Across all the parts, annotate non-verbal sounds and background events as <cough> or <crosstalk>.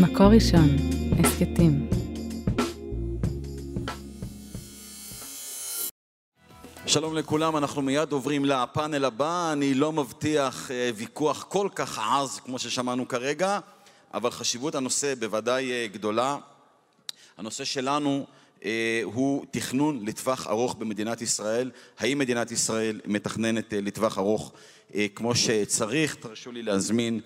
מקור ראשון, הסכתים. שלום לכולם, אנחנו מיד עוברים לפאנל הבא. אני לא מבטיח אה, ויכוח כל כך עז כמו ששמענו כרגע, אבל חשיבות הנושא בוודאי אה, גדולה. הנושא שלנו אה, הוא תכנון לטווח ארוך במדינת ישראל. האם מדינת ישראל מתכננת לטווח ארוך כמו שצריך? תרשו לי להזמין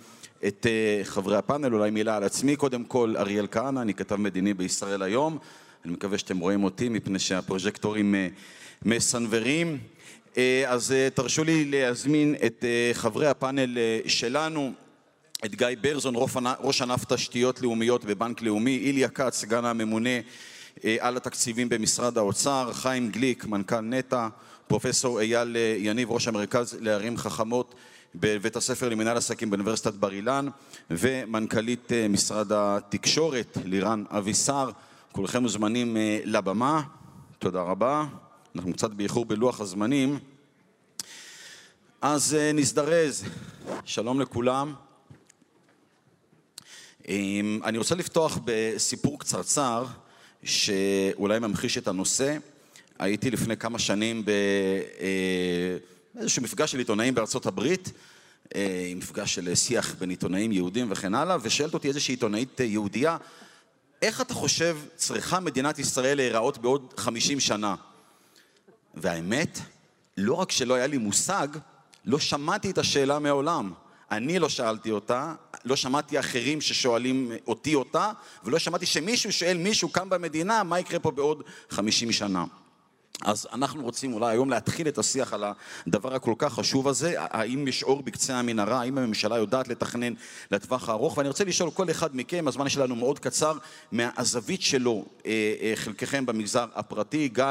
את חברי הפאנל, אולי מילה על עצמי. קודם כל, אריאל כהנא, אני כתב מדיני בישראל היום. אני מקווה שאתם רואים אותי מפני שהפרוז'קטורים מסנוורים. אז תרשו לי להזמין את חברי הפאנל שלנו, את גיא ברזון, ראש ענף תשתיות לאומיות בבנק לאומי, איליה כץ, סגן הממונה על התקציבים במשרד האוצר, חיים גליק, מנכ"ל נטע, פרופסור אייל יניב, ראש המרכז לערים חכמות בבית הספר למנהל עסקים באוניברסיטת בר אילן, ומנכ"לית משרד התקשורת, לירן אבישר. כולכם מוזמנים לבמה. תודה רבה. אנחנו קצת באיחור בלוח הזמנים. אז נזדרז. שלום לכולם. אני רוצה לפתוח בסיפור קצרצר שאולי ממחיש את הנושא. הייתי לפני כמה שנים באיזשהו מפגש של עיתונאים בארצות הברית, עם מפגש של שיח בין עיתונאים יהודים וכן הלאה, ושאלת אותי איזושהי עיתונאית יהודייה, איך אתה חושב צריכה מדינת ישראל להיראות בעוד חמישים שנה? והאמת, לא רק שלא היה לי מושג, לא שמעתי את השאלה מעולם. אני לא שאלתי אותה, לא שמעתי אחרים ששואלים אותי אותה, ולא שמעתי שמישהו שואל מישהו כאן במדינה מה יקרה פה בעוד חמישים שנה. אז אנחנו רוצים אולי היום להתחיל את השיח על הדבר הכל כך חשוב הזה, האם יש אור בקצה המנהרה, האם הממשלה יודעת לתכנן לטווח הארוך, ואני רוצה לשאול כל אחד מכם, הזמן שלנו מאוד קצר, מהזווית שלו, חלקכם במגזר הפרטי, גיא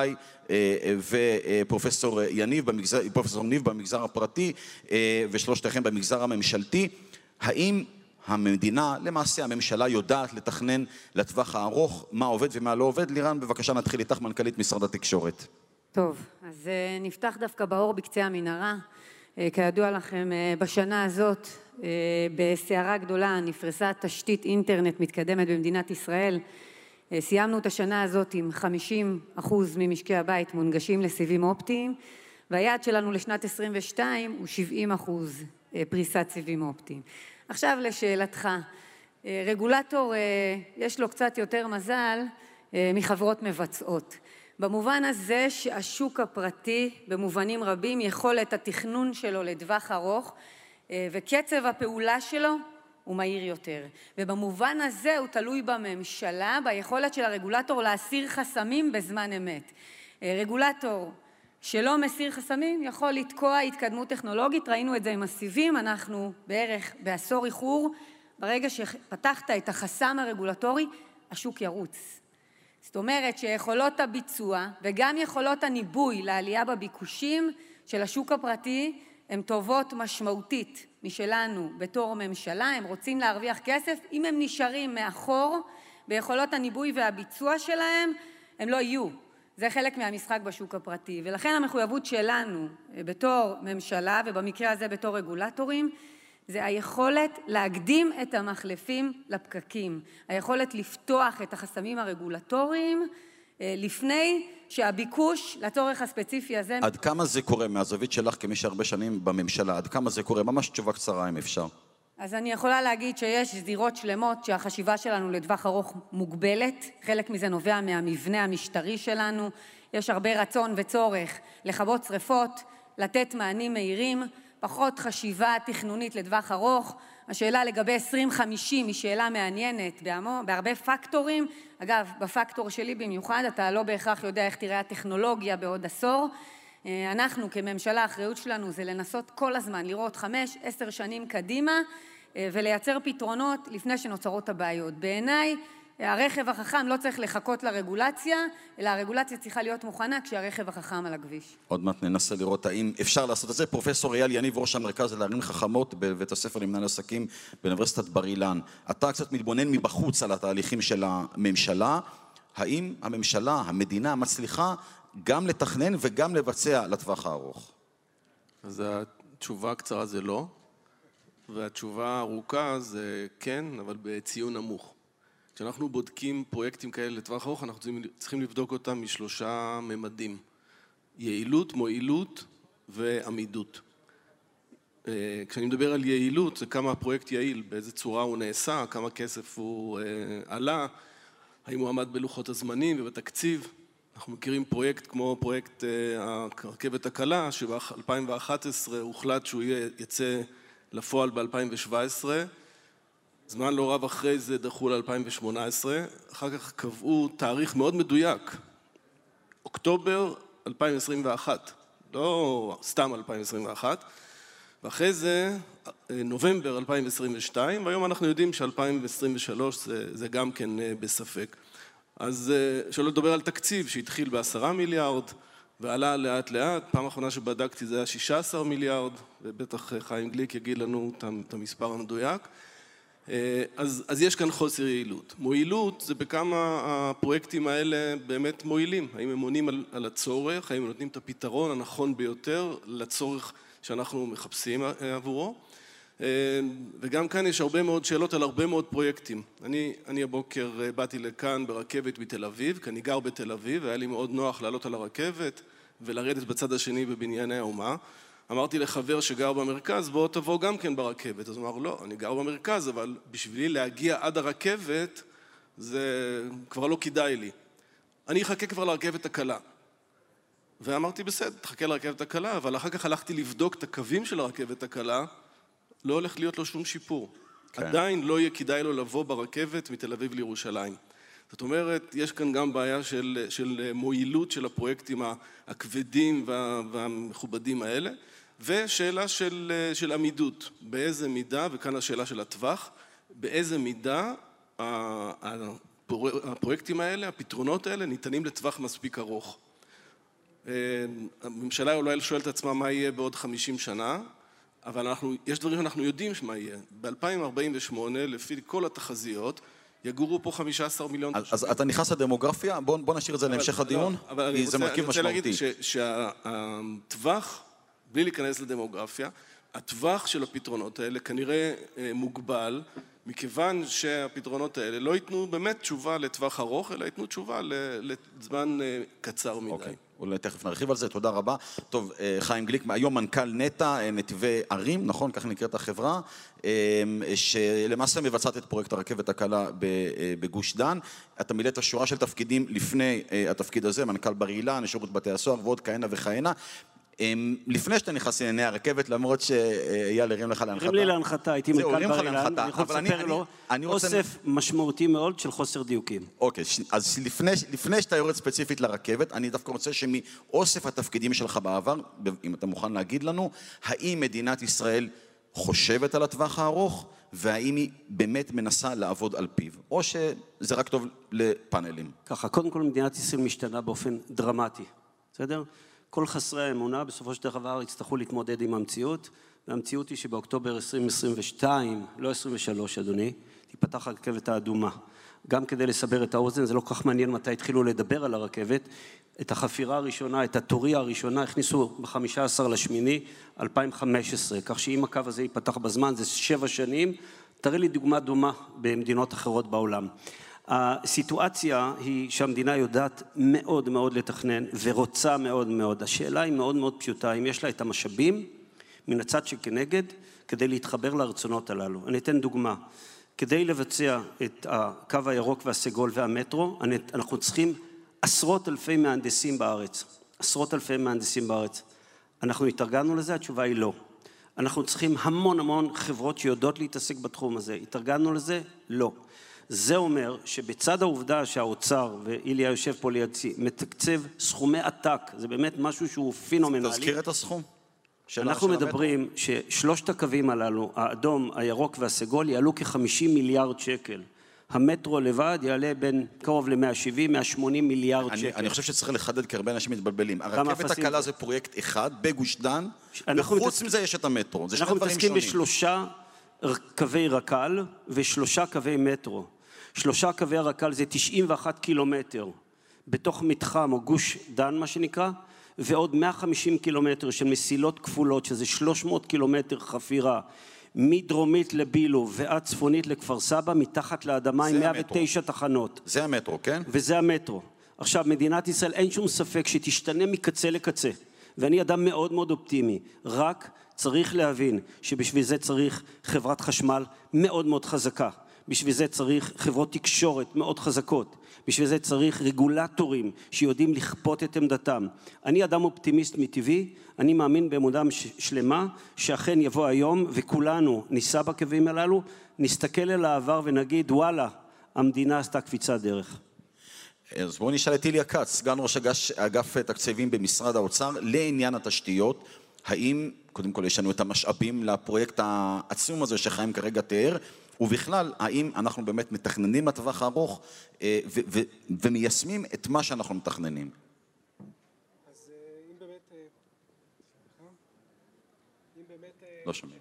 ופרופסור יניב, במגזר, פרופסור ניב במגזר הפרטי ושלושתכם במגזר הממשלתי, האם המדינה, למעשה הממשלה יודעת לתכנן לטווח הארוך מה עובד ומה לא עובד. לירן, בבקשה נתחיל איתך, מנכ"לית משרד התקשורת. טוב, אז נפתח דווקא באור בקצה המנהרה. כידוע לכם, בשנה הזאת, בסערה גדולה, נפרסה תשתית אינטרנט מתקדמת במדינת ישראל. סיימנו את השנה הזאת עם 50% ממשקי הבית מונגשים לסיבים אופטיים, והיעד שלנו לשנת 22 הוא 70% פריסת סיבים אופטיים. עכשיו לשאלתך, רגולטור יש לו קצת יותר מזל מחברות מבצעות. במובן הזה שהשוק הפרטי במובנים רבים יכולת התכנון שלו לטווח ארוך וקצב הפעולה שלו הוא מהיר יותר. ובמובן הזה הוא תלוי בממשלה, ביכולת של הרגולטור להסיר חסמים בזמן אמת. רגולטור שלא מסיר חסמים יכול לתקוע התקדמות טכנולוגית, ראינו את זה עם הסיבים, אנחנו בערך בעשור איחור, ברגע שפתחת את החסם הרגולטורי, השוק ירוץ. זאת אומרת שיכולות הביצוע וגם יכולות הניבוי לעלייה בביקושים של השוק הפרטי הן טובות משמעותית משלנו בתור ממשלה, הם רוצים להרוויח כסף, אם הם נשארים מאחור ביכולות הניבוי והביצוע שלהם, הם לא יהיו. זה חלק מהמשחק בשוק הפרטי, ולכן המחויבות שלנו בתור ממשלה, ובמקרה הזה בתור רגולטורים, זה היכולת להקדים את המחלפים לפקקים, היכולת לפתוח את החסמים הרגולטוריים לפני שהביקוש לצורך הספציפי הזה... עד כמה זה קורה, מהזווית שלך כמי שהרבה שנים בממשלה, עד כמה זה קורה? ממש תשובה קצרה אם אפשר. אז אני יכולה להגיד שיש זירות שלמות שהחשיבה שלנו לטווח ארוך מוגבלת, חלק מזה נובע מהמבנה המשטרי שלנו, יש הרבה רצון וצורך לכבות שריפות, לתת מענים מהירים, פחות חשיבה תכנונית לטווח ארוך. השאלה לגבי 2050 היא שאלה מעניינת בהרבה פקטורים. אגב, בפקטור שלי במיוחד, אתה לא בהכרח יודע איך תראה הטכנולוגיה בעוד עשור. אנחנו כממשלה, האחריות שלנו זה לנסות כל הזמן לראות חמש, עשר שנים קדימה ולייצר פתרונות לפני שנוצרות הבעיות. בעיניי, הרכב החכם לא צריך לחכות לרגולציה, אלא הרגולציה צריכה להיות מוכנה כשהרכב החכם על הכביש. עוד מעט ננסה לראות האם אפשר לעשות את זה. פרופסור אייל יניב, ראש המרכז לערים חכמות בבית הספר למנהל עסקים באוניברסיטת בר אילן. אתה קצת מתבונן מבחוץ על התהליכים של הממשלה. האם הממשלה, המדינה, מצליחה גם לתכנן וגם לבצע לטווח הארוך? אז התשובה הקצרה זה לא, והתשובה הארוכה זה כן, אבל בציון נמוך. כשאנחנו בודקים פרויקטים כאלה לטווח ארוך, אנחנו צריכים לבדוק אותם משלושה ממדים. יעילות, מועילות ועמידות. אה, כשאני מדבר על יעילות, זה כמה הפרויקט יעיל, באיזה צורה הוא נעשה, כמה כסף הוא אה, עלה, האם הוא עמד בלוחות הזמנים ובתקציב. אנחנו מכירים פרויקט כמו פרויקט אה, הרכבת הקלה, שב-2011 הוחלט שהוא יצא לפועל ב-2017. זמן לא רב אחרי זה דחו ל-2018, אחר כך קבעו תאריך מאוד מדויק, אוקטובר 2021, לא סתם 2021, ואחרי זה נובמבר 2022, והיום אנחנו יודעים ש-2023 זה, זה גם כן אה, בספק. אז אה, שלא לדבר על תקציב שהתחיל בעשרה מיליארד ועלה לאט לאט, פעם אחרונה שבדקתי זה היה 16 מיליארד, ובטח חיים גליק יגיד לנו את המספר המדויק. אה, אז, אז יש כאן חוסר יעילות. מועילות זה בכמה הפרויקטים האלה באמת מועילים, האם הם עונים על, על הצורך, האם הם נותנים את הפתרון הנכון ביותר לצורך שאנחנו מחפשים אה, עבורו. אה, וגם כאן יש הרבה מאוד שאלות על הרבה מאוד פרויקטים. אני, אני הבוקר באתי לכאן ברכבת מתל אביב, כי אני גר בתל אביב, והיה לי מאוד נוח לעלות על הרכבת ולרדת בצד השני בבנייני האומה. אמרתי לחבר שגר במרכז, בוא תבוא גם כן ברכבת. אז הוא אמר, לא, אני גר במרכז, אבל בשבילי להגיע עד הרכבת, זה כבר לא כדאי לי. אני אחכה כבר לרכבת הקלה. ואמרתי, בסדר, תחכה לרכבת הקלה, אבל אחר כך הלכתי לבדוק את הקווים של הרכבת הקלה, לא הולך להיות לו שום שיפור. כן. עדיין לא יהיה כדאי לו לבוא ברכבת מתל אביב לירושלים. זאת אומרת, יש כאן גם בעיה של, של מועילות של הפרויקטים הכבדים וה, והמכובדים האלה. ושאלה של, של עמידות, באיזה מידה, וכאן השאלה של הטווח, באיזה מידה הפרויקטים האלה, הפתרונות האלה, ניתנים לטווח מספיק ארוך. אה, הממשלה אולי שואלת את עצמה מה יהיה בעוד 50 שנה, אבל אנחנו, יש דברים שאנחנו יודעים מה יהיה. ב-2048, לפי כל התחזיות, יגורו פה 15 מיליון תושבים. אז אתה נכנס לדמוגרפיה? בוא, בוא נשאיר את זה להמשך הדיון, לא, כי זה מרכיב משמעותי. אני רוצה להגיד שהטווח בלי להיכנס לדמוגרפיה, הטווח של הפתרונות האלה כנראה אה, מוגבל, מכיוון שהפתרונות האלה לא ייתנו באמת תשובה לטווח ארוך, אלא ייתנו תשובה לזמן אה, קצר מדי. אוקיי, אולי תכף נרחיב על זה, תודה רבה. טוב, אה, חיים גליק, היום מנכ"ל נטע, נתיבי ערים, נכון? כך נקראת החברה, שלמעשה מבצעת את פרויקט הרכבת הקלה בגוש דן. אתה מילאת שורה של תפקידים לפני התפקיד הזה, מנכ"ל בר אילן, שירות בתי הסוהר ועוד כהנה וכהנה. לפני שאתה נכנס לענייני הרכבת, למרות שאייל הרים לך להנחתה. הרים לי להנחתה, הייתי מנכ"ל בר אילן, אני יכול לספר לו אוסף משמעותי מאוד של חוסר דיוקים. אוקיי, אז לפני שאתה יורד ספציפית לרכבת, אני דווקא רוצה שמאוסף התפקידים שלך בעבר, אם אתה מוכן להגיד לנו, האם מדינת ישראל חושבת על הטווח הארוך, והאם היא באמת מנסה לעבוד על פיו, או שזה רק טוב לפאנלים. ככה, קודם כל מדינת ישראל משתנה באופן דרמטי, בסדר? כל חסרי האמונה בסופו של דבר יצטרכו להתמודד עם המציאות, והמציאות היא שבאוקטובר 2022, לא 23 אדוני, תיפתח הרכבת האדומה. גם כדי לסבר את האוזן, זה לא כל כך מעניין מתי התחילו לדבר על הרכבת, את החפירה הראשונה, את הטוריה הראשונה, הכניסו ב-15 לשמיני 2015, כך שאם הקו הזה ייפתח בזמן, זה שבע שנים, תראה לי דוגמה דומה במדינות אחרות בעולם. הסיטואציה היא שהמדינה יודעת מאוד מאוד לתכנן ורוצה מאוד מאוד. השאלה היא מאוד מאוד פשוטה, אם יש לה את המשאבים מן הצד שכנגד כדי להתחבר לרצונות הללו. אני אתן דוגמה. כדי לבצע את הקו הירוק והסגול והמטרו, אנחנו צריכים עשרות אלפי מהנדסים בארץ. עשרות אלפי מהנדסים בארץ. אנחנו התארגנו לזה? התשובה היא לא. אנחנו צריכים המון המון חברות שיודעות להתעסק בתחום הזה. התארגנו לזה? לא. זה אומר שבצד העובדה שהאוצר, ואיליה יושב פה לידי, מתקצב סכומי עתק, זה באמת משהו שהוא פינומנלי. תזכיר את הסכום. אנחנו מדברים ששלושת הקווים הללו, האדום, הירוק והסגול, יעלו כ-50 מיליארד שקל. המטרו לבד יעלה בין קרוב ל-170, 180 מיליארד אני, שקל. אני חושב שצריך לחדד כי הרבה אנשים מתבלבלים. הרכבת הקלה זה פרויקט אחד בגוש דן, וחוץ. מזה יש את המטרו. זה שני דברים שונים. אנחנו מתעסקים בשלושה קווי רק"ל ושלושה קווי מטרו. שלושה קווי הרק"ל זה 91 קילומטר בתוך מתחם או גוש דן מה שנקרא ועוד 150 קילומטר של מסילות כפולות שזה 300 קילומטר חפירה מדרומית לבילו ועד צפונית לכפר סבא, מתחת לאדמה עם 109 תחנות. זה המטרו, כן? וזה המטרו. עכשיו, מדינת ישראל, אין שום ספק שתשתנה מקצה לקצה. ואני אדם מאוד מאוד אופטימי, רק צריך להבין שבשביל זה צריך חברת חשמל מאוד מאוד חזקה. בשביל זה צריך חברות תקשורת מאוד חזקות. בשביל זה צריך רגולטורים שיודעים לכפות את עמדתם. אני אדם אופטימיסט מטבעי, אני מאמין באמונה שלמה שאכן יבוא היום וכולנו ניסע בקווים הללו, נסתכל אל העבר ונגיד וואלה, המדינה עשתה קפיצת דרך. אז בואו נשאל את איליה כץ, סגן ראש אגף, תקציבים במשרד האוצר, לעניין התשתיות. האם, קודם כל יש לנו את המשאבים לפרויקט העצום הזה שחיים כרגע תיאר, ובכלל, האם אנחנו באמת מתכננים לטווח הארוך אה, ומיישמים את מה שאנחנו מתכננים? אז אה, אם באמת... אה, אם באמת... לא שומעים.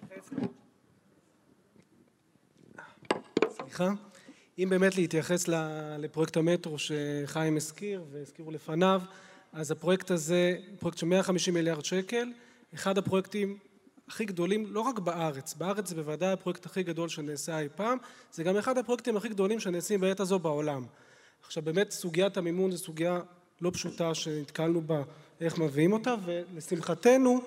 סליחה. אם באמת להתייחס לפרויקט המטרו שחיים הזכיר והזכירו לפניו, אז הפרויקט הזה, פרויקט של 150 מיליארד שקל, אחד הפרויקטים הכי גדולים, לא רק בארץ, בארץ זה בוודאי הפרויקט הכי גדול שנעשה אי פעם, זה גם אחד הפרויקטים הכי גדולים שנעשים בעת הזו בעולם. עכשיו באמת סוגיית המימון זו סוגיה לא פשוטה שנתקלנו בה, איך מביאים אותה, ולשמחתנו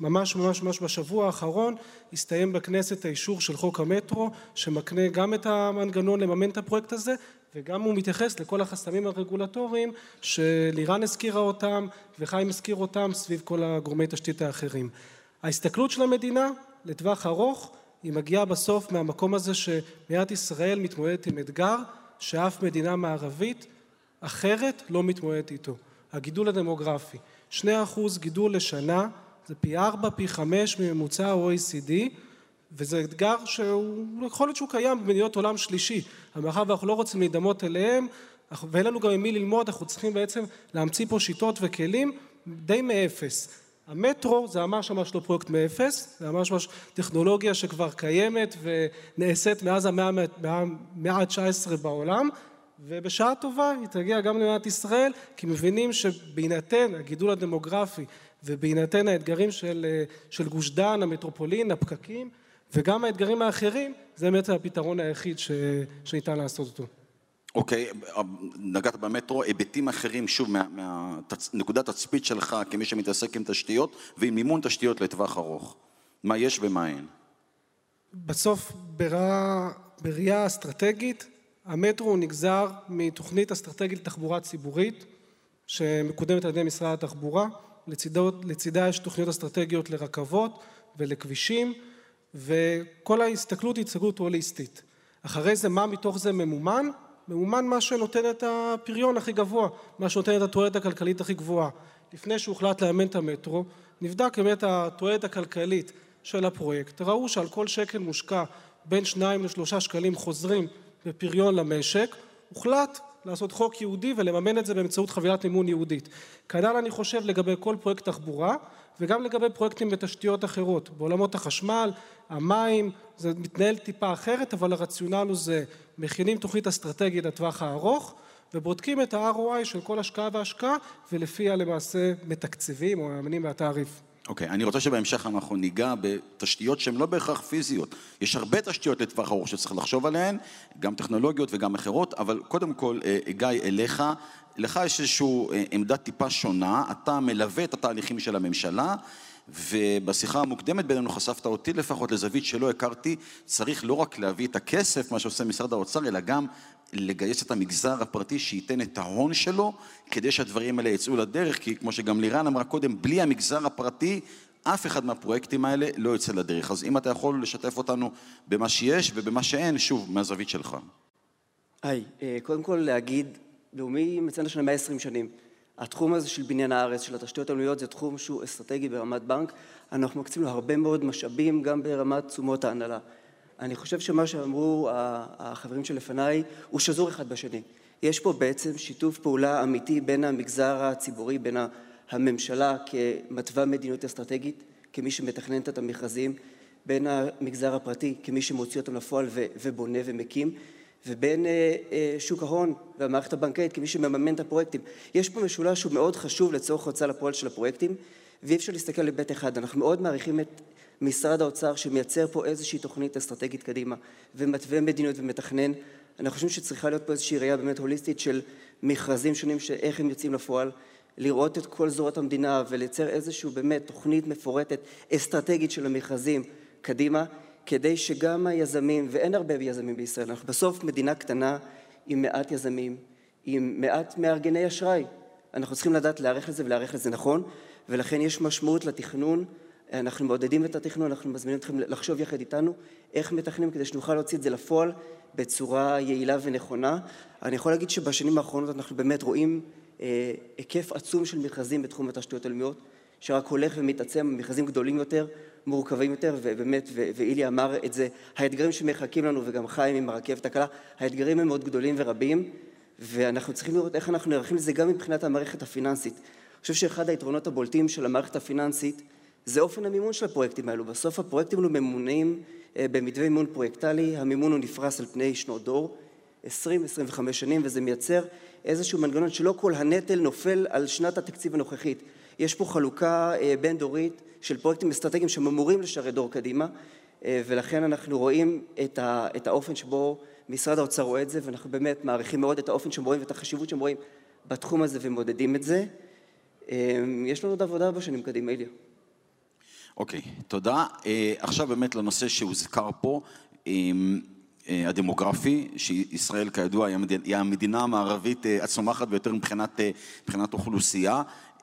ממש ממש ממש בשבוע האחרון הסתיים בכנסת האישור של חוק המטרו שמקנה גם את המנגנון לממן את הפרויקט הזה וגם הוא מתייחס לכל החסמים הרגולטוריים שלירן הזכירה אותם וחיים הזכיר אותם סביב כל הגורמי תשתית האחרים. ההסתכלות של המדינה לטווח ארוך היא מגיעה בסוף מהמקום הזה שמדינת ישראל מתמודדת עם אתגר שאף מדינה מערבית אחרת לא מתמודדת איתו, הגידול הדמוגרפי. שני אחוז גידול לשנה זה פי ארבע, פי חמש מממוצע ה-OECD וזה אתגר שהוא, יכול להיות שהוא קיים במדינות עולם שלישי, אבל מאחר ואנחנו לא רוצים להידמות אליהם ואין לנו גם עם מי ללמוד, אנחנו צריכים בעצם להמציא פה שיטות וכלים די מאפס. המטרו זה ממש ממש לא פרויקט מאפס, זה ממש ממש טכנולוגיה שכבר קיימת ונעשית מאז המאה ה-19 בעולם ובשעה טובה היא תגיע גם למדינת ישראל כי מבינים שבהינתן הגידול הדמוגרפי ובהינתן האתגרים של, של גוש דן, המטרופולין, הפקקים וגם האתגרים האחרים זה באמת הפתרון היחיד ש, שניתן לעשות אותו. אוקיי, נגעת במטרו, היבטים אחרים, שוב, מנקודת תצפית שלך כמי שמתעסק עם תשתיות ועם מימון תשתיות לטווח ארוך. מה יש ומה אין? בסוף, בראייה אסטרטגית, המטרו נגזר מתוכנית אסטרטגית לתחבורה ציבורית שמקודמת על ידי משרד התחבורה, לצידו, לצידה יש תוכניות אסטרטגיות לרכבות ולכבישים וכל ההסתכלות היא הסתכלות הוליסטית. אחרי זה מה מתוך זה ממומן? ממומן מה שנותן את הפריון הכי גבוה, מה שנותן את התועלת הכלכלית הכי גבוהה. לפני שהוחלט לאמן את המטרו, נבדק באמת התועלת הכלכלית של הפרויקט. ראו שעל כל שקל מושקע בין שניים לשלושה שקלים חוזרים בפריון למשק, הוחלט לעשות חוק יהודי ולממן את זה באמצעות חבילת מימון יהודית. כנ"ל אני חושב לגבי כל פרויקט תחבורה וגם לגבי פרויקטים בתשתיות אחרות. בעולמות החשמל, המים, זה מתנהל טיפה אחרת, אבל הרציונל הוא זה מכינים תוכנית אסטרטגית לטווח הארוך ובודקים את ה-ROI של כל השקעה והשקעה ולפיה למעשה מתקצבים או מאמנים מהתעריף. אוקיי, okay, אני רוצה שבהמשך אנחנו ניגע בתשתיות שהן לא בהכרח פיזיות. יש הרבה תשתיות לטווח ארוך שצריך לחשוב עליהן, גם טכנולוגיות וגם אחרות, אבל קודם כל, אה, גיא, אליך, לך יש איזושהי אה, עמדה טיפה שונה, אתה מלווה את התהליכים של הממשלה, ובשיחה המוקדמת בינינו חשפת אותי לפחות לזווית שלא הכרתי, צריך לא רק להביא את הכסף, מה שעושה משרד האוצר, אלא גם לגייס את המגזר הפרטי שייתן את ההון שלו כדי שהדברים האלה יצאו לדרך, כי כמו שגם לירן אמרה קודם, בלי המגזר הפרטי אף אחד מהפרויקטים האלה לא יוצא לדרך. אז אם אתה יכול לשתף אותנו במה שיש ובמה שאין, שוב, מהזווית שלך. היי, אה, קודם כל להגיד, לאומי מציין השנה 120 שנים. התחום הזה של בניין הארץ, של התשתיות הלאומיות, זה תחום שהוא אסטרטגי ברמת בנק. אנחנו מקצים לו הרבה מאוד משאבים, גם ברמת תשומות ההנהלה. אני חושב שמה שאמרו החברים שלפניי הוא שזור אחד בשני. יש פה בעצם שיתוף פעולה אמיתי בין המגזר הציבורי, בין הממשלה כמתווה מדיניות אסטרטגית, כמי שמתכננת את המכרזים, בין המגזר הפרטי כמי שמוציא אותם לפועל ובונה ומקים, ובין אה, אה, שוק ההון והמערכת הבנקאית כמי שמממן את הפרויקטים. יש פה משולש שהוא מאוד חשוב לצורך הוצאה לפועל של הפרויקטים, ואי אפשר להסתכל על היבט אחד. אנחנו מאוד מעריכים את משרד האוצר שמייצר פה איזושהי תוכנית אסטרטגית קדימה ומתווה מדיניות ומתכנן, אנחנו חושבים שצריכה להיות פה איזושהי ראייה באמת הוליסטית של מכרזים שונים שאיך הם יוצאים לפועל, לראות את כל זרועות המדינה ולייצר איזושהי באמת תוכנית מפורטת אסטרטגית של המכרזים קדימה, כדי שגם היזמים, ואין הרבה יזמים בישראל, אנחנו בסוף מדינה קטנה עם מעט יזמים, עם מעט מארגני אשראי, אנחנו צריכים לדעת להיערך לזה ולהיערך לזה נכון, ולכן יש משמעות לתכנון, אנחנו מעודדים את התכנון, אנחנו מזמינים אתכם לחשוב יחד איתנו איך מתכננים כדי שנוכל להוציא את זה לפועל בצורה יעילה ונכונה. אני יכול להגיד שבשנים האחרונות אנחנו באמת רואים אה, היקף עצום של מכרזים בתחום התשתיות הלאומיות, שרק הולך ומתעצם, מכרזים גדולים יותר, מורכבים יותר, ובאמת, ואילי אמר את זה, האתגרים שמחכים לנו, וגם חיים עם הרכבת הקלה, האתגרים הם מאוד גדולים ורבים, ואנחנו צריכים לראות איך אנחנו נערכים לזה גם מבחינת המערכת הפיננסית. אני חושב שאחד היתרונות הבולטים של המערכת הפיננסית זה אופן המימון של הפרויקטים האלו. בסוף הפרויקטים האלו ממונים אה, במתווה מימון פרויקטלי, המימון הוא נפרס על פני שנות דור, 20-25 שנים, וזה מייצר איזשהו מנגנון שלא כל הנטל נופל על שנת התקציב הנוכחית. יש פה חלוקה אה, בין דורית של פרויקטים אסטרטגיים שהם אמורים לשרת דור קדימה, אה, ולכן אנחנו רואים את האופן שבו משרד האוצר רואה את זה, ואנחנו באמת מעריכים מאוד את האופן שהם רואים ואת החשיבות שהם רואים בתחום הזה ומודדים את זה. יש לנו עוד עבודה בשנים קדימה, איליה. אוקיי, okay, תודה. Uh, עכשיו באמת לנושא שהוזכר פה, um, uh, הדמוגרפי, שישראל כידוע היא המדינה, היא המדינה המערבית uh, הצומחת ביותר מבחינת, uh, מבחינת אוכלוסייה. Um,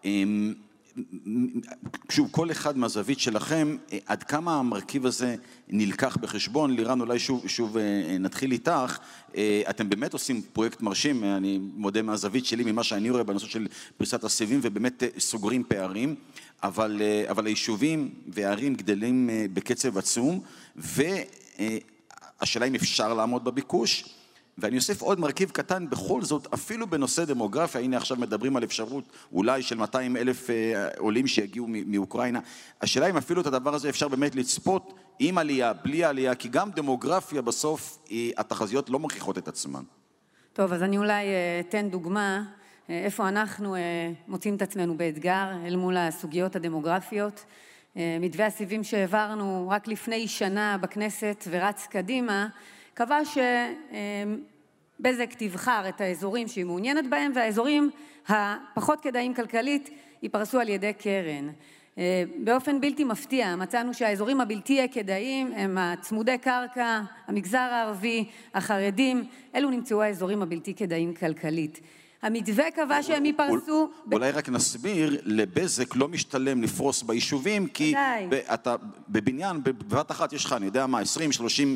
שוב, כל אחד מהזווית שלכם, עד כמה המרכיב הזה נלקח בחשבון? לירן, אולי שוב, שוב נתחיל איתך. אתם באמת עושים פרויקט מרשים, אני מודה מהזווית שלי, ממה שאני רואה בנושא של פריסת הסיבים, ובאמת סוגרים פערים. אבל, אה, אבל היישובים והערים גדלים אה, בקצב עצום, והשאלה אם אפשר לעמוד בביקוש. ואני אוסיף עוד מרכיב קטן, בכל זאת, אפילו בנושא דמוגרפיה, הנה עכשיו מדברים על אפשרות אולי של 200 אלף אה, עולים שיגיעו מאוקראינה. השאלה אם אפילו את הדבר הזה אפשר באמת לצפות עם עלייה, בלי עלייה, כי גם דמוגרפיה בסוף, התחזיות לא מוכיחות את עצמן. טוב, אז אני אולי אתן דוגמה איפה אנחנו אה, מוצאים את עצמנו באתגר אל מול הסוגיות הדמוגרפיות. אה, מתווה הסיבים שהעברנו רק לפני שנה בכנסת ורץ קדימה, קבע שבזק תבחר את האזורים שהיא מעוניינת בהם והאזורים הפחות כדאיים כלכלית ייפרסו על ידי קרן. אה, באופן בלתי מפתיע מצאנו שהאזורים הבלתי כדאיים הם הצמודי קרקע, המגזר הערבי, החרדים, אלו נמצאו האזורים הבלתי כדאיים כלכלית. המתווה קבע שהם ייפרסו... אולי רק נסביר, לבזק לא משתלם לפרוס ביישובים, כי אתה בבניין, בבת אחת יש לך, אני יודע מה, 20-30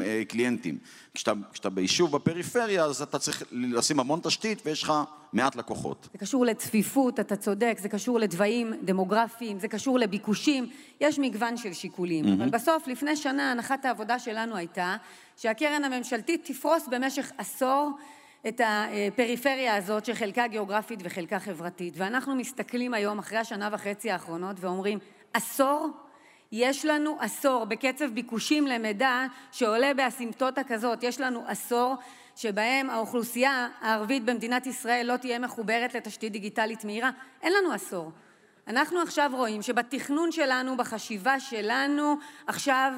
אה, קליינטים. כשאתה ביישוב בפריפריה, אז אתה צריך לשים המון תשתית ויש לך מעט לקוחות. זה קשור לצפיפות, אתה צודק, זה קשור לדברים דמוגרפיים, זה קשור לביקושים, יש מגוון של שיקולים. אבל בסוף, לפני שנה, הנחת העבודה שלנו הייתה שהקרן הממשלתית תפרוס במשך עשור את הפריפריה הזאת שחלקה גיאוגרפית וחלקה חברתית. ואנחנו מסתכלים היום אחרי השנה וחצי האחרונות ואומרים עשור? יש לנו עשור. בקצב ביקושים למידע שעולה באסימפטוטה כזאת יש לנו עשור שבהם האוכלוסייה הערבית במדינת ישראל לא תהיה מחוברת לתשתית דיגיטלית מהירה. אין לנו עשור. אנחנו עכשיו רואים שבתכנון שלנו בחשיבה שלנו עכשיו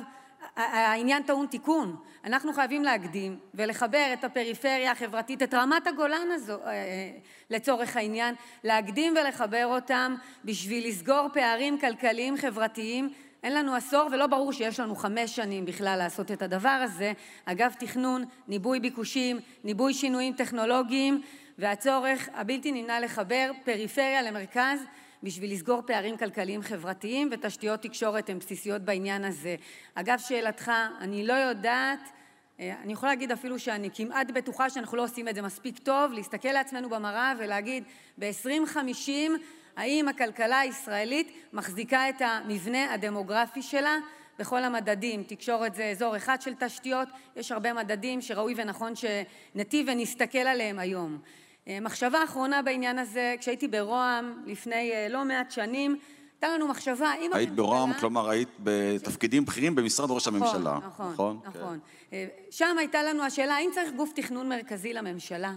העניין טעון תיקון. אנחנו חייבים להקדים ולחבר את הפריפריה החברתית, את רמת הגולן הזו, אה, אה, לצורך העניין, להקדים ולחבר אותם בשביל לסגור פערים כלכליים חברתיים. אין לנו עשור ולא ברור שיש לנו חמש שנים בכלל לעשות את הדבר הזה. אגב תכנון, ניבוי ביקושים, ניבוי שינויים טכנולוגיים והצורך הבלתי נמנע לחבר פריפריה למרכז בשביל לסגור פערים כלכליים חברתיים ותשתיות תקשורת הן בסיסיות בעניין הזה. אגב שאלתך, אני לא יודעת, אה, אני יכולה להגיד אפילו שאני כמעט בטוחה שאנחנו לא עושים את זה מספיק טוב, להסתכל לעצמנו במראה ולהגיד ב-2050 האם הכלכלה הישראלית מחזיקה את המבנה הדמוגרפי שלה בכל המדדים, תקשורת זה אזור אחד של תשתיות, יש הרבה מדדים שראוי ונכון שנתיב ונסתכל עליהם היום. אה, מחשבה אחרונה בעניין הזה, כשהייתי ברוה"מ לפני אה, לא מעט שנים, הייתה לנו מחשבה, אם היית ברוה"מ, כלומר היית בתפקידים בכירים במשרד ראש נכון, הממשלה, נכון? נכון, נכון. כן. שם הייתה לנו השאלה, האם צריך גוף תכנון מרכזי לממשלה?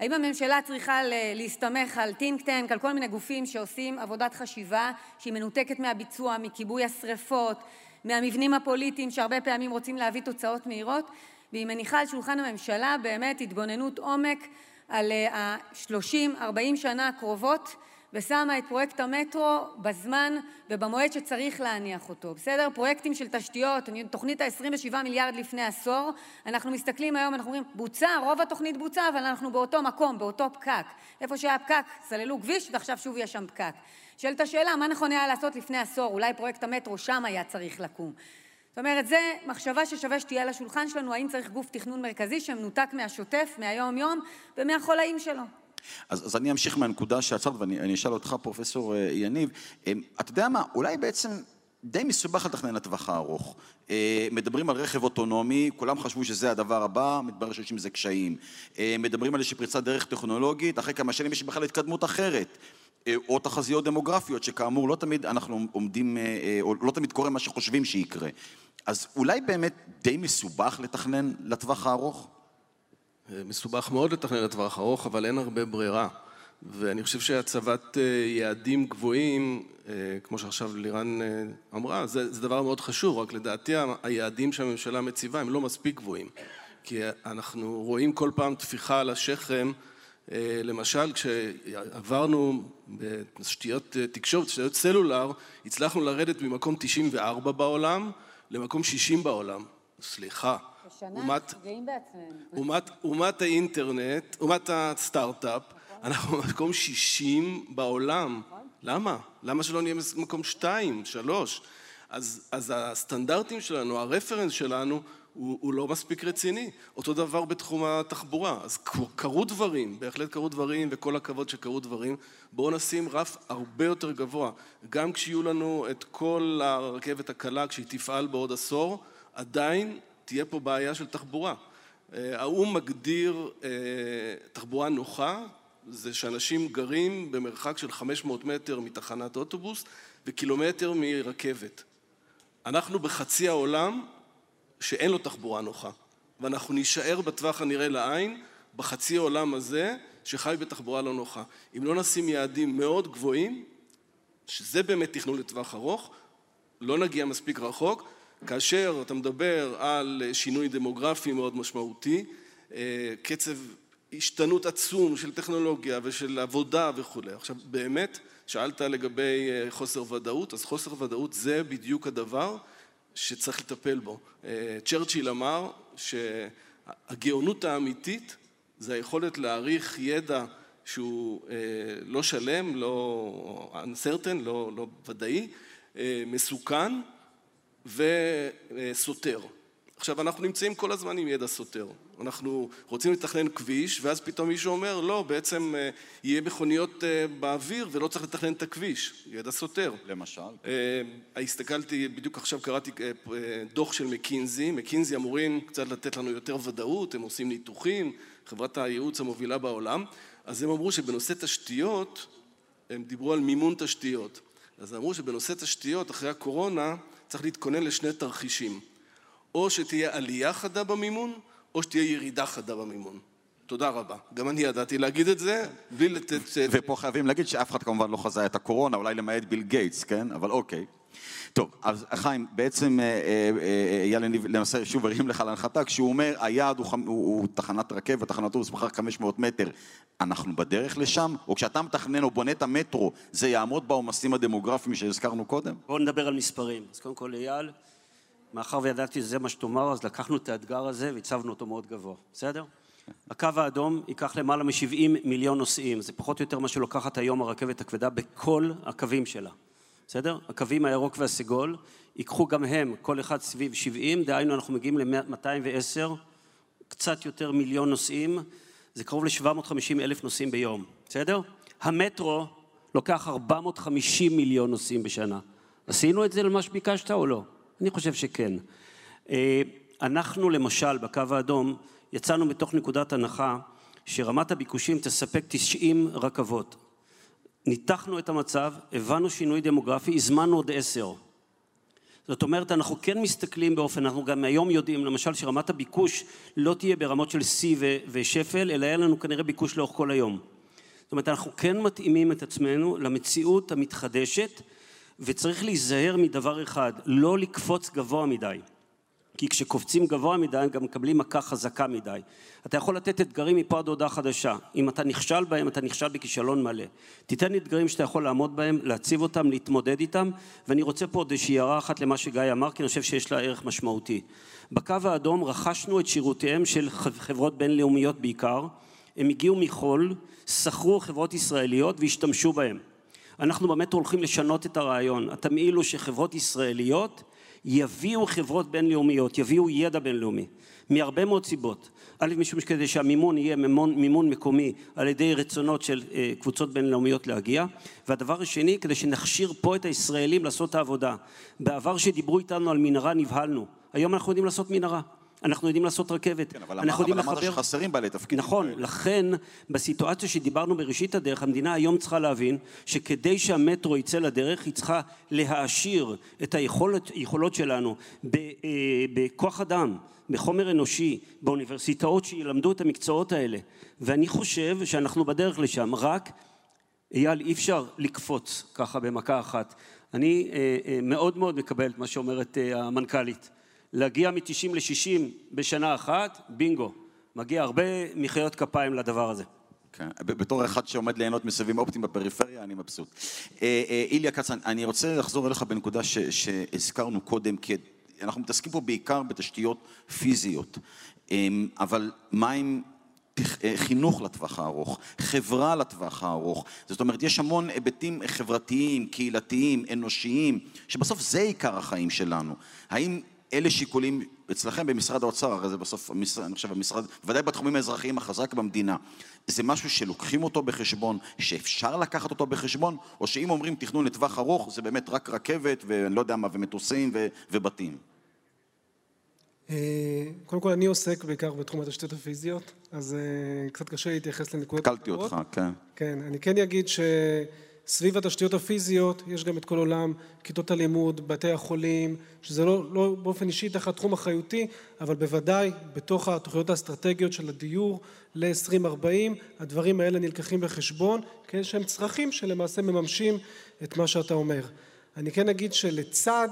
האם הממשלה צריכה להסתמך על טינק טנק, על כל מיני גופים שעושים עבודת חשיבה שהיא מנותקת מהביצוע, מכיבוי השרפות, מהמבנים הפוליטיים שהרבה פעמים רוצים להביא תוצאות מהירות, והיא מניחה על שולחן הממשלה באמת התבוננות עומק על ה-30-40 שנה הקרובות ושמה את פרויקט המטרו בזמן ובמועד שצריך להניח אותו, בסדר? פרויקטים של תשתיות, תוכנית ה-27 מיליארד לפני עשור, אנחנו מסתכלים היום, אנחנו אומרים, בוצע, רוב התוכנית בוצע, אבל אנחנו באותו מקום, באותו פקק. איפה שהיה פקק, סללו כביש ועכשיו שוב יש שם פקק. שואלת השאלה, מה נכון היה לעשות לפני עשור? אולי פרויקט המטרו שם היה צריך לקום. זאת אומרת, זו מחשבה ששווה שתהיה על השולחן שלנו, האם צריך גוף תכנון מרכזי שמנותק מהשוטף, מהיום-יום ומהחולאים שלו. אז, אז אני אמשיך מהנקודה שעצרת ואני אשאל אותך, פרופסור אה, יניב, אה, אתה יודע מה, אולי בעצם די מסובך לתכנן לטווח הארוך. אה, מדברים על רכב אוטונומי, כולם חשבו שזה הדבר הבא, מתברר שיש עם זה קשיים. מדברים על איזושהי פריצת דרך טכנולוגית, אחרי כמה שנים יש בכלל התקדמות אחרת. או תחזיות דמוגרפיות, שכאמור לא תמיד אנחנו עומדים, או לא תמיד קורה מה שחושבים שיקרה. אז אולי באמת די מסובך לתכנן לטווח הארוך? מסובך מאוד לתכנן לטווח ארוך, אבל אין הרבה ברירה. ואני חושב שהצבת אה, יעדים גבוהים, אה, כמו שעכשיו לירן אה, אמרה, זה, זה דבר מאוד חשוב, רק לדעתי היעדים שהממשלה מציבה הם לא מספיק גבוהים. כי אנחנו רואים כל פעם טפיחה על השכם, למשל כשעברנו בתשתיות תקשורת, תשתיות סלולר, הצלחנו לרדת ממקום 94 בעולם למקום 60 בעולם. סליחה. לעומת, לעומת, לעומת האינטרנט, לעומת הסטארט-אפ, אנחנו במקום 60 בעולם. למה? למה שלא נהיה במקום 2, 3? אז, אז הסטנדרטים שלנו, הרפרנס שלנו, הוא, הוא לא מספיק רציני. אותו דבר בתחום התחבורה. אז קרו דברים, בהחלט קרו דברים, וכל הכבוד שקרו דברים. בואו נשים רף הרבה יותר גבוה. גם כשיהיו לנו את כל הרכבת הקלה, כשהיא תפעל בעוד עשור, עדיין תהיה פה בעיה של תחבורה. אה, האו"ם מגדיר אה, תחבורה נוחה, זה שאנשים גרים במרחק של 500 מטר מתחנת אוטובוס וקילומטר מרכבת. אנחנו בחצי העולם שאין לו תחבורה נוחה, ואנחנו נישאר בטווח הנראה לעין בחצי העולם הזה שחי בתחבורה לא נוחה. אם לא נשים יעדים מאוד גבוהים, שזה באמת תכנון לטווח ארוך, לא נגיע מספיק רחוק, כאשר אתה מדבר על שינוי דמוגרפי מאוד משמעותי, אה, קצב השתנות עצום של טכנולוגיה ושל עבודה וכולי. עכשיו באמת, שאלת לגבי אה, חוסר ודאות, אז חוסר ודאות זה בדיוק הדבר שצריך לטפל בו. אה, צ'רצ'יל אמר שהגאונות האמיתית זה היכולת להעריך ידע שהוא לא שלם, לא uncertain, לא, לא ודאי, מסוכן וסותר. עכשיו אנחנו נמצאים כל הזמן עם ידע סותר, אנחנו רוצים לתכנן כביש ואז פתאום מישהו אומר לא בעצם אה, יהיה מכוניות אה, באוויר ולא צריך לתכנן את הכביש, ידע סותר. למשל? אה, הסתכלתי, בדיוק עכשיו קראתי דוח של מקינזי, מקינזי אמורים קצת לתת לנו יותר ודאות, הם עושים ניתוחים, חברת הייעוץ המובילה בעולם, אז הם אמרו שבנושא תשתיות, הם דיברו על מימון תשתיות, אז אמרו שבנושא תשתיות אחרי הקורונה צריך להתכונן לשני תרחישים, או שתהיה עלייה חדה במימון, או שתהיה ירידה חדה במימון. תודה רבה. גם אני ידעתי להגיד את זה, בלי לתת... ופה חייבים להגיד שאף אחד כמובן לא חזה את הקורונה, אולי למעט ביל גייטס, כן? אבל אוקיי. טוב, אז חיים, בעצם אה, אה, אה, אייל יניב למעשה שוב הרים לך להנחתה, כשהוא אומר היעד הוא, הוא, הוא תחנת רכבת, תחנת אוטובוס מרחק 500 מטר, אנחנו בדרך לשם? או כשאתה מתכנן או בונה את המטרו, זה יעמוד בעומסים הדמוגרפיים שהזכרנו קודם? בואו נדבר על מספרים. אז קודם כל אייל, מאחר וידעתי שזה מה שתאמר, אז לקחנו את האתגר הזה והצבנו אותו מאוד גבוה, בסדר? הקו האדום ייקח למעלה מ-70 מיליון נוסעים, זה פחות או יותר מה שלוקחת היום הרכבת הכבדה בכל הקווים שלה. בסדר? הקווים הירוק והסגול ייקחו גם הם, כל אחד סביב 70, דהיינו אנחנו מגיעים ל-210, קצת יותר מיליון נוסעים, זה קרוב ל-750 אלף נוסעים ביום, בסדר? המטרו לוקח 450 מיליון נוסעים בשנה. עשינו את זה למה שביקשת או לא? אני חושב שכן. אה, אנחנו למשל בקו האדום יצאנו מתוך נקודת הנחה שרמת הביקושים תספק 90 רכבות. ניתחנו את המצב, הבנו שינוי דמוגרפי, הזמנו עוד עשר. זאת אומרת, אנחנו כן מסתכלים באופן, אנחנו גם היום יודעים, למשל, שרמת הביקוש לא תהיה ברמות של שיא ושפל, אלא יהיה לנו כנראה ביקוש לאורך כל היום. זאת אומרת, אנחנו כן מתאימים את עצמנו למציאות המתחדשת, וצריך להיזהר מדבר אחד, לא לקפוץ גבוה מדי. כי כשקופצים גבוה מדי, גם מקבלים מכה חזקה מדי. אתה יכול לתת אתגרים מפה עד הודעה חדשה. אם אתה נכשל בהם, אתה נכשל בכישלון מלא. תיתן אתגרים שאתה יכול לעמוד בהם, להציב אותם, להתמודד איתם, ואני רוצה פה עוד איזושהי הערה אחת למה שגיא אמר, כי אני חושב שיש לה ערך משמעותי. בקו האדום רכשנו את שירותיהם של חברות בינלאומיות בעיקר, הם הגיעו מחו"ל, שכרו חברות ישראליות והשתמשו בהם. אנחנו באמת הולכים לשנות את הרעיון. התמהיל הוא שחברות ישראליות יביאו חברות בינלאומיות, יביאו ידע בינלאומי, מהרבה מאוד סיבות. א', משום שכדי שהמימון יהיה מימון, מימון מקומי על ידי רצונות של אה, קבוצות בינלאומיות להגיע, והדבר השני, כדי שנכשיר פה את הישראלים לעשות את העבודה. בעבר שדיברו איתנו על מנהרה נבהלנו, היום אנחנו יודעים לעשות מנהרה. אנחנו יודעים לעשות רכבת. כן, אבל אנחנו יודעים לחבר... אמרת שחסרים בעלי תפקידים. נכון, לכן בסיטואציה שדיברנו בראשית הדרך, המדינה היום צריכה להבין שכדי שהמטרו יצא לדרך, היא צריכה להעשיר את היכולות שלנו אה, בכוח אדם, בחומר אנושי, באוניברסיטאות שילמדו את המקצועות האלה. ואני חושב שאנחנו בדרך לשם, רק, אייל, אי אפשר לקפוץ ככה במכה אחת. אני אה, אה, מאוד מאוד מקבל את מה שאומרת המנכ"לית. להגיע מ-90 ל-60 בשנה אחת, בינגו. מגיע הרבה מחיאות כפיים לדבר הזה. כן, בתור אחד שעומד ליהנות מסיבים אופטיים בפריפריה, אני מבסוט. אה, אה, איליה קצן, אני רוצה לחזור אליך בנקודה שהזכרנו קודם, כי אנחנו מתעסקים פה בעיקר בתשתיות פיזיות, אמ, אבל מה עם אה, חינוך לטווח הארוך, חברה לטווח הארוך, זאת אומרת יש המון היבטים חברתיים, קהילתיים, אנושיים, שבסוף זה עיקר החיים שלנו. האם אלה שיקולים אצלכם במשרד האוצר, הרי זה בסוף, אני חושב, המשרד, ודאי בתחומים האזרחיים החזק במדינה, זה משהו שלוקחים אותו בחשבון, שאפשר לקחת אותו בחשבון, או שאם אומרים תכנון לטווח ארוך, זה באמת רק רכבת ואני לא יודע מה, ומטוסים ו, ובתים? אה, קודם כל, אני עוסק בעיקר בתחום התשתיות הפיזיות, אז אה, קצת קשה להתייחס לנקודות אחרות. קלתי אותך, כן. כן, אני כן אגיד ש... סביב התשתיות הפיזיות יש גם את כל עולם כיתות הלימוד, בתי החולים, שזה לא, לא באופן אישי תחת תחום אחריותי, אבל בוודאי בתוך התוכניות האסטרטגיות של הדיור ל-2040, הדברים האלה נלקחים בחשבון, כן, שהם צרכים שלמעשה מממשים את מה שאתה אומר. אני כן אגיד שלצד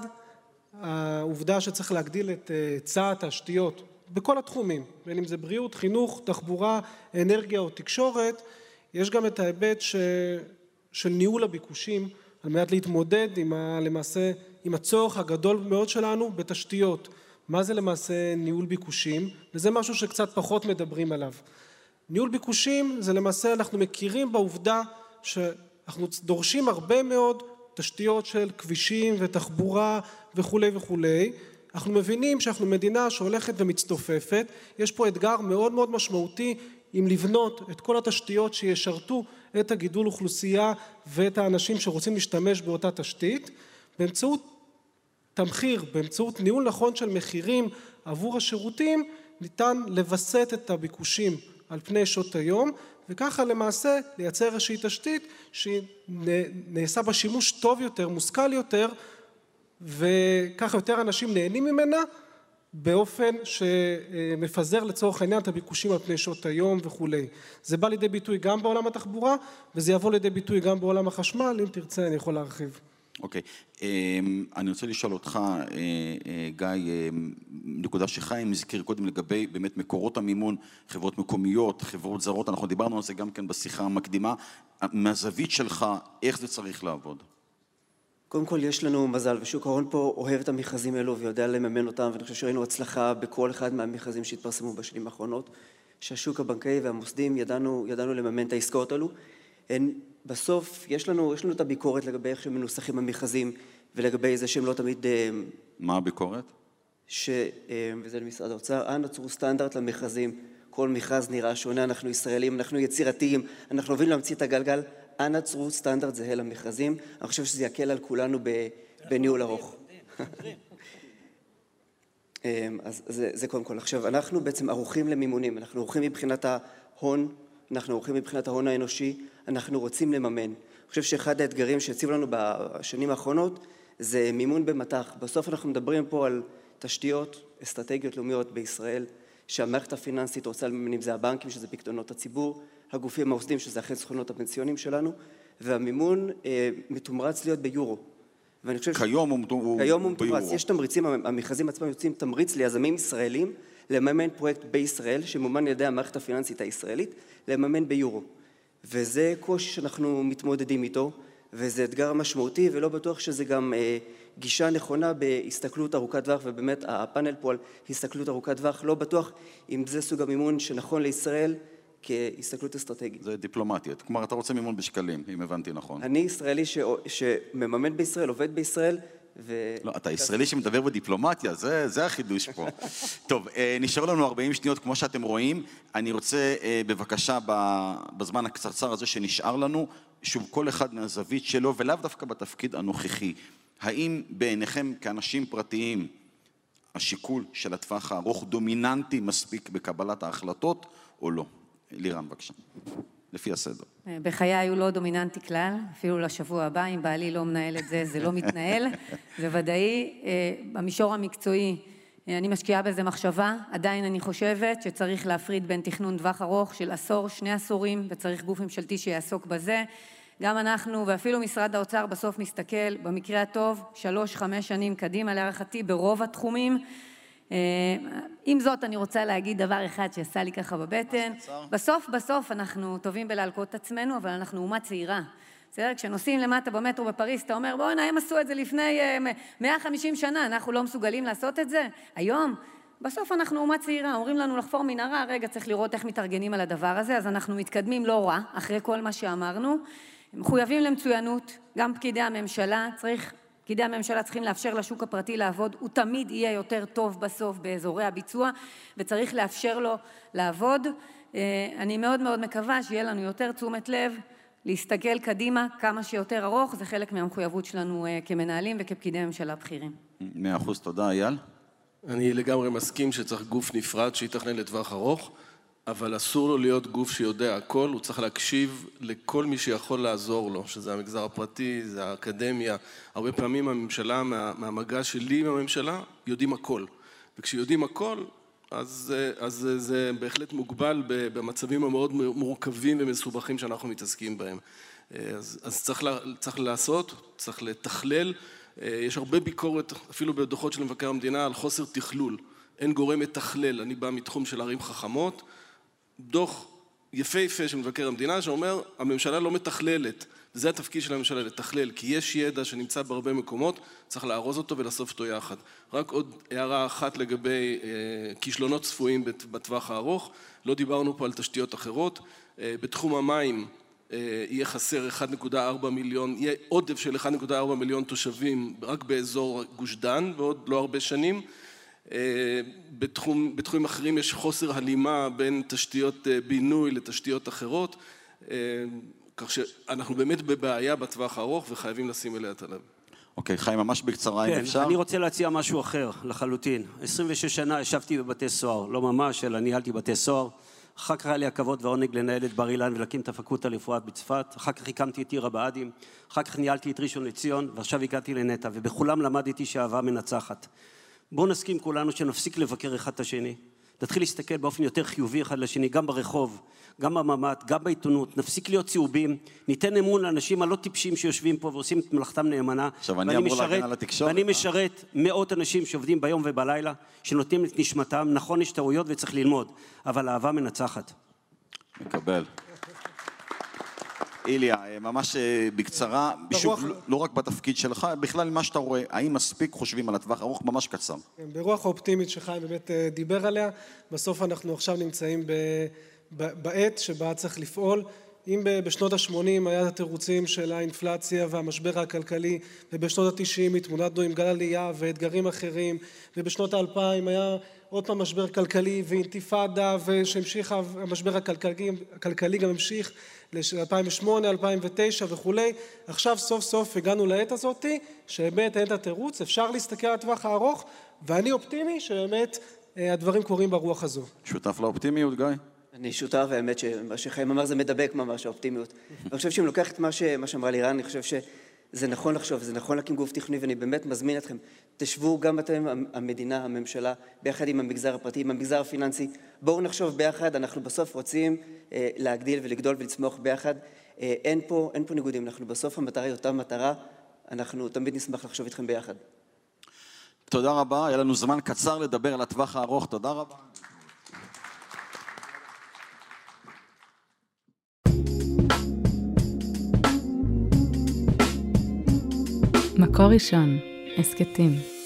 העובדה שצריך להגדיל את היצע אה, התשתיות בכל התחומים, בין אם זה בריאות, חינוך, תחבורה, אנרגיה או תקשורת, יש גם את ההיבט ש... של ניהול הביקושים על מנת להתמודד עם ה, למעשה עם הצורך הגדול מאוד שלנו בתשתיות. מה זה למעשה ניהול ביקושים? וזה משהו שקצת פחות מדברים עליו. ניהול ביקושים זה למעשה אנחנו מכירים בעובדה שאנחנו דורשים הרבה מאוד תשתיות של כבישים ותחבורה וכולי וכולי. אנחנו מבינים שאנחנו מדינה שהולכת ומצטופפת, יש פה אתגר מאוד מאוד משמעותי אם לבנות את כל התשתיות שישרתו את הגידול אוכלוסייה ואת האנשים שרוצים להשתמש באותה תשתית. באמצעות תמחיר, באמצעות ניהול נכון של מחירים עבור השירותים ניתן לווסת את הביקושים על פני שעות היום וככה למעשה לייצר איזושהי תשתית שנעשה בה שימוש טוב יותר, מושכל יותר וככה יותר אנשים נהנים ממנה באופן שמפזר לצורך העניין את הביקושים על פני שעות היום וכולי. זה בא לידי ביטוי גם בעולם התחבורה וזה יבוא לידי ביטוי גם בעולם החשמל, אם תרצה אני יכול להרחיב. אוקיי, okay. אמ, אני רוצה לשאול אותך, אה, אה, גיא, אה, נקודה שחיים הזכיר קודם לגבי באמת מקורות המימון, חברות מקומיות, חברות זרות, אנחנו דיברנו על זה גם כן בשיחה המקדימה, מהזווית שלך, איך זה צריך לעבוד? קודם כל יש לנו מזל, ושוק ההון פה אוהב את המכרזים האלו ויודע לממן אותם, ואני חושב שראינו הצלחה בכל אחד מהמכרזים שהתפרסמו בשנים האחרונות, שהשוק הבנקאי והמוסדים ידענו, ידענו לממן את העסקאות האלו. הן, בסוף יש לנו, יש לנו את הביקורת לגבי איך שמנוסחים המכרזים ולגבי זה שהם לא תמיד... אה, מה הביקורת? ש... אה, וזה למשרד האוצר, אנא צרו סטנדרט למכרזים, כל מכרז נראה שונה, אנחנו ישראלים, אנחנו יצירתיים, אנחנו אוהבים להמציא את הגלגל, אנא צרו סטנדרט זהה למכרזים, אני חושב שזה יקל על כולנו בניהול ארוך. <laughs> אמ, אז זה, זה קודם כל. עכשיו, אנחנו בעצם ערוכים למימונים, אנחנו ערוכים מבחינת ההון, אנחנו ערוכים מבחינת ההון האנושי, אנחנו רוצים לממן. אני חושב שאחד האתגרים שהציבו לנו בשנים האחרונות זה מימון במטח. בסוף אנחנו מדברים פה על תשתיות אסטרטגיות לאומיות בישראל, שהמערכת הפיננסית רוצה לממן, אם זה הבנקים, שזה פקדונות הציבור, הגופים העובדים, שזה אכן סוכנות הפנסיונים שלנו, והמימון אה, מתומרץ להיות ביורו. ואני חושב כיום הוא, הוא, כיום הוא ביורו. מתומרץ. יש תמריצים, המכרזים עצמם יוצאים תמריץ ליזמים ישראלים לממן פרויקט בישראל, שמומן על ידי המערכת הפיננסית הישראלית, לממן ביורו. וזה קושי שאנחנו מתמודדים איתו, וזה אתגר משמעותי, ולא בטוח שזה גם אה, גישה נכונה בהסתכלות ארוכת טווח, ובאמת הפאנל פה על הסתכלות ארוכת טווח, לא בטוח אם זה סוג המימון שנכון לישראל כהסתכלות אסטרטגית. זה דיפלומטיות. כלומר, אתה רוצה מימון בשקלים, אם הבנתי נכון. אני ישראלי ש... שמממן בישראל, עובד בישראל, ו... לא, אתה ישראלי שמדבר בדיפלומטיה, זה, זה החידוש פה. <laughs> טוב, אה, נשארו לנו 40 שניות, כמו שאתם רואים. אני רוצה, אה, בבקשה, בזמן הקצרצר הזה שנשאר לנו, שוב, כל אחד מהזווית שלו, ולאו דווקא בתפקיד הנוכחי. האם בעיניכם כאנשים פרטיים, השיקול של הטווח הארוך דומיננטי מספיק בקבלת ההחלטות, או לא? לירן, בבקשה. לפי הסדר. בחיי הוא לא דומיננטי כלל, אפילו לשבוע הבא, אם בעלי לא מנהל את זה, זה לא מתנהל, <laughs> זה ודאי. אה, במישור המקצועי, אה, אני משקיעה בזה מחשבה, עדיין אני חושבת שצריך להפריד בין תכנון טווח ארוך של עשור, שני עשורים, וצריך גוף ממשלתי שיעסוק בזה. גם אנחנו, ואפילו משרד האוצר בסוף מסתכל, במקרה הטוב, שלוש, חמש שנים קדימה להערכתי, ברוב התחומים. אה, עם זאת, אני רוצה להגיד דבר אחד שעשה לי ככה בבטן. בסוף, בסוף אנחנו טובים בלהלקות את עצמנו, אבל אנחנו אומה צעירה. בסדר? כשנוסעים למטה במטרו בפריז, אתה אומר, בוא'נה, הם עשו את זה לפני 150 אה, שנה, אנחנו לא מסוגלים לעשות את זה? היום? בסוף אנחנו אומה צעירה, אומרים לנו לחפור מנהרה, רגע, צריך לראות איך מתארגנים על הדבר הזה, אז אנחנו מתקדמים לא רע, אחרי כל מה שאמרנו. מחויבים למצוינות, גם פקידי הממשלה, צריך פקידי הממשלה צריכים לאפשר לשוק הפרטי לעבוד, הוא תמיד יהיה יותר טוב בסוף באזורי הביצוע וצריך לאפשר לו לעבוד. אה, אני מאוד מאוד מקווה שיהיה לנו יותר תשומת לב להסתכל קדימה כמה שיותר ארוך, זה חלק מהמחויבות שלנו אה, כמנהלים וכפקידי ממשלה בכירים. מאה אחוז, תודה. אייל? אני לגמרי מסכים שצריך גוף נפרד שיתכנן לטווח ארוך. אבל אסור לו להיות גוף שיודע הכל, הוא צריך להקשיב לכל מי שיכול לעזור לו, שזה המגזר הפרטי, זה האקדמיה. הרבה פעמים הממשלה, מה, מהמגע שלי עם הממשלה, יודעים הכל. וכשיודעים הכל, אז, אז זה בהחלט מוגבל במצבים המאוד מורכבים ומסובכים שאנחנו מתעסקים בהם. אז, אז צריך, צריך לעשות, צריך לתכלל. יש הרבה ביקורת, אפילו בדוחות של מבקר המדינה, על חוסר תכלול. אין גורם מתכלל. אני בא מתחום של ערים חכמות. דוח יפהפה של מבקר המדינה שאומר הממשלה לא מתכללת זה התפקיד של הממשלה לתכלל כי יש ידע שנמצא בהרבה מקומות צריך לארוז אותו ולאסוף אותו יחד. רק עוד הערה אחת לגבי אה, כישלונות צפויים בטווח הארוך. לא דיברנו פה על תשתיות אחרות. אה, בתחום המים אה, יהיה חסר 1.4 מיליון, יהיה עודף של 1.4 מיליון תושבים רק באזור גוש דן ועוד לא הרבה שנים בתחום, בתחומים אחרים יש חוסר הלימה בין תשתיות אה, בינוי לתשתיות אחרות, אה, כך שאנחנו באמת בבעיה בטווח הארוך וחייבים לשים אליה את הלב. אוקיי, חיים, ממש בקצרה, כן, אם אפשר. אני רוצה להציע משהו אחר לחלוטין. 26 שנה ישבתי בבתי סוהר, לא ממש, אלא ניהלתי בתי סוהר. אחר כך היה לי הכבוד והעונג לנהל את בר אילן ולהקים את הפקולטה לרפואה בצפת. אחר כך הקמתי את עיר הבה"דים. אחר כך ניהלתי את ראשון לציון, ועכשיו הגעתי לנטע, ובכולם למדתי שאהבה מנצחת. בואו נסכים כולנו שנפסיק לבקר אחד את השני, נתחיל להסתכל באופן יותר חיובי אחד לשני, גם ברחוב, גם בממ"ד, גם בעיתונות, נפסיק להיות צהובים, ניתן אמון לאנשים הלא טיפשים שיושבים פה ועושים את מלאכתם נאמנה. עכשיו אני אמור להגן על התקשורת. ואני משרת מאות אנשים שעובדים ביום ובלילה, שנותנים את נשמתם, נכון יש טעויות וצריך ללמוד, אבל אהבה מנצחת. מקבל. איליה, ממש אה, בקצרה, שוב, לא, לא רק בתפקיד שלך, בכלל מה שאתה רואה, האם מספיק חושבים על הטווח הארוך, ממש קצר. כן, ברוח האופטימית שחיים באמת אה, דיבר עליה, בסוף אנחנו עכשיו נמצאים בעת שבה צריך לפעול. אם בשנות ה-80 היה התירוצים של האינפלציה והמשבר הכלכלי, ובשנות ה-90 התמודדנו עם גל עלייה ואתגרים אחרים, ובשנות ה-2000 היה עוד פעם משבר כלכלי ואינתיפאדה, ושהמשיך המשבר הכלכלי, הכלכלי גם המשיך ל-2008, 2009 וכולי. עכשיו סוף סוף הגענו לעת הזאתי, שבאמת אין את התירוץ, אפשר להסתכל על הטווח הארוך, ואני אופטימי שבאמת אה, הדברים קורים ברוח הזו. שותף לאופטימיות, גיא? אני שותף, האמת שמה שחיים אמר זה מדבק ממש, האופטימיות. אני חושב שאם לוקח את מה שאמרה לירן, אני חושב שזה נכון לחשוב, זה נכון להקים גוף תכנוני, ואני באמת מזמין אתכם, תשבו גם אתם, המדינה, הממשלה, ביחד עם המגזר הפרטי, עם המגזר הפיננסי, בואו נחשוב ביחד, אנחנו בסוף רוצים אה, להגדיל ולגדול ולצמוח ביחד. אה, אין פה, אין פה ניגודים, אנחנו בסוף המטרה היא אותה מטרה, אנחנו תמיד נשמח לחשוב איתכם ביחד. תודה רבה, היה לנו זמן קצר לדבר על הטווח הארוך, תודה רבה. מקור ראשון, הסכתים.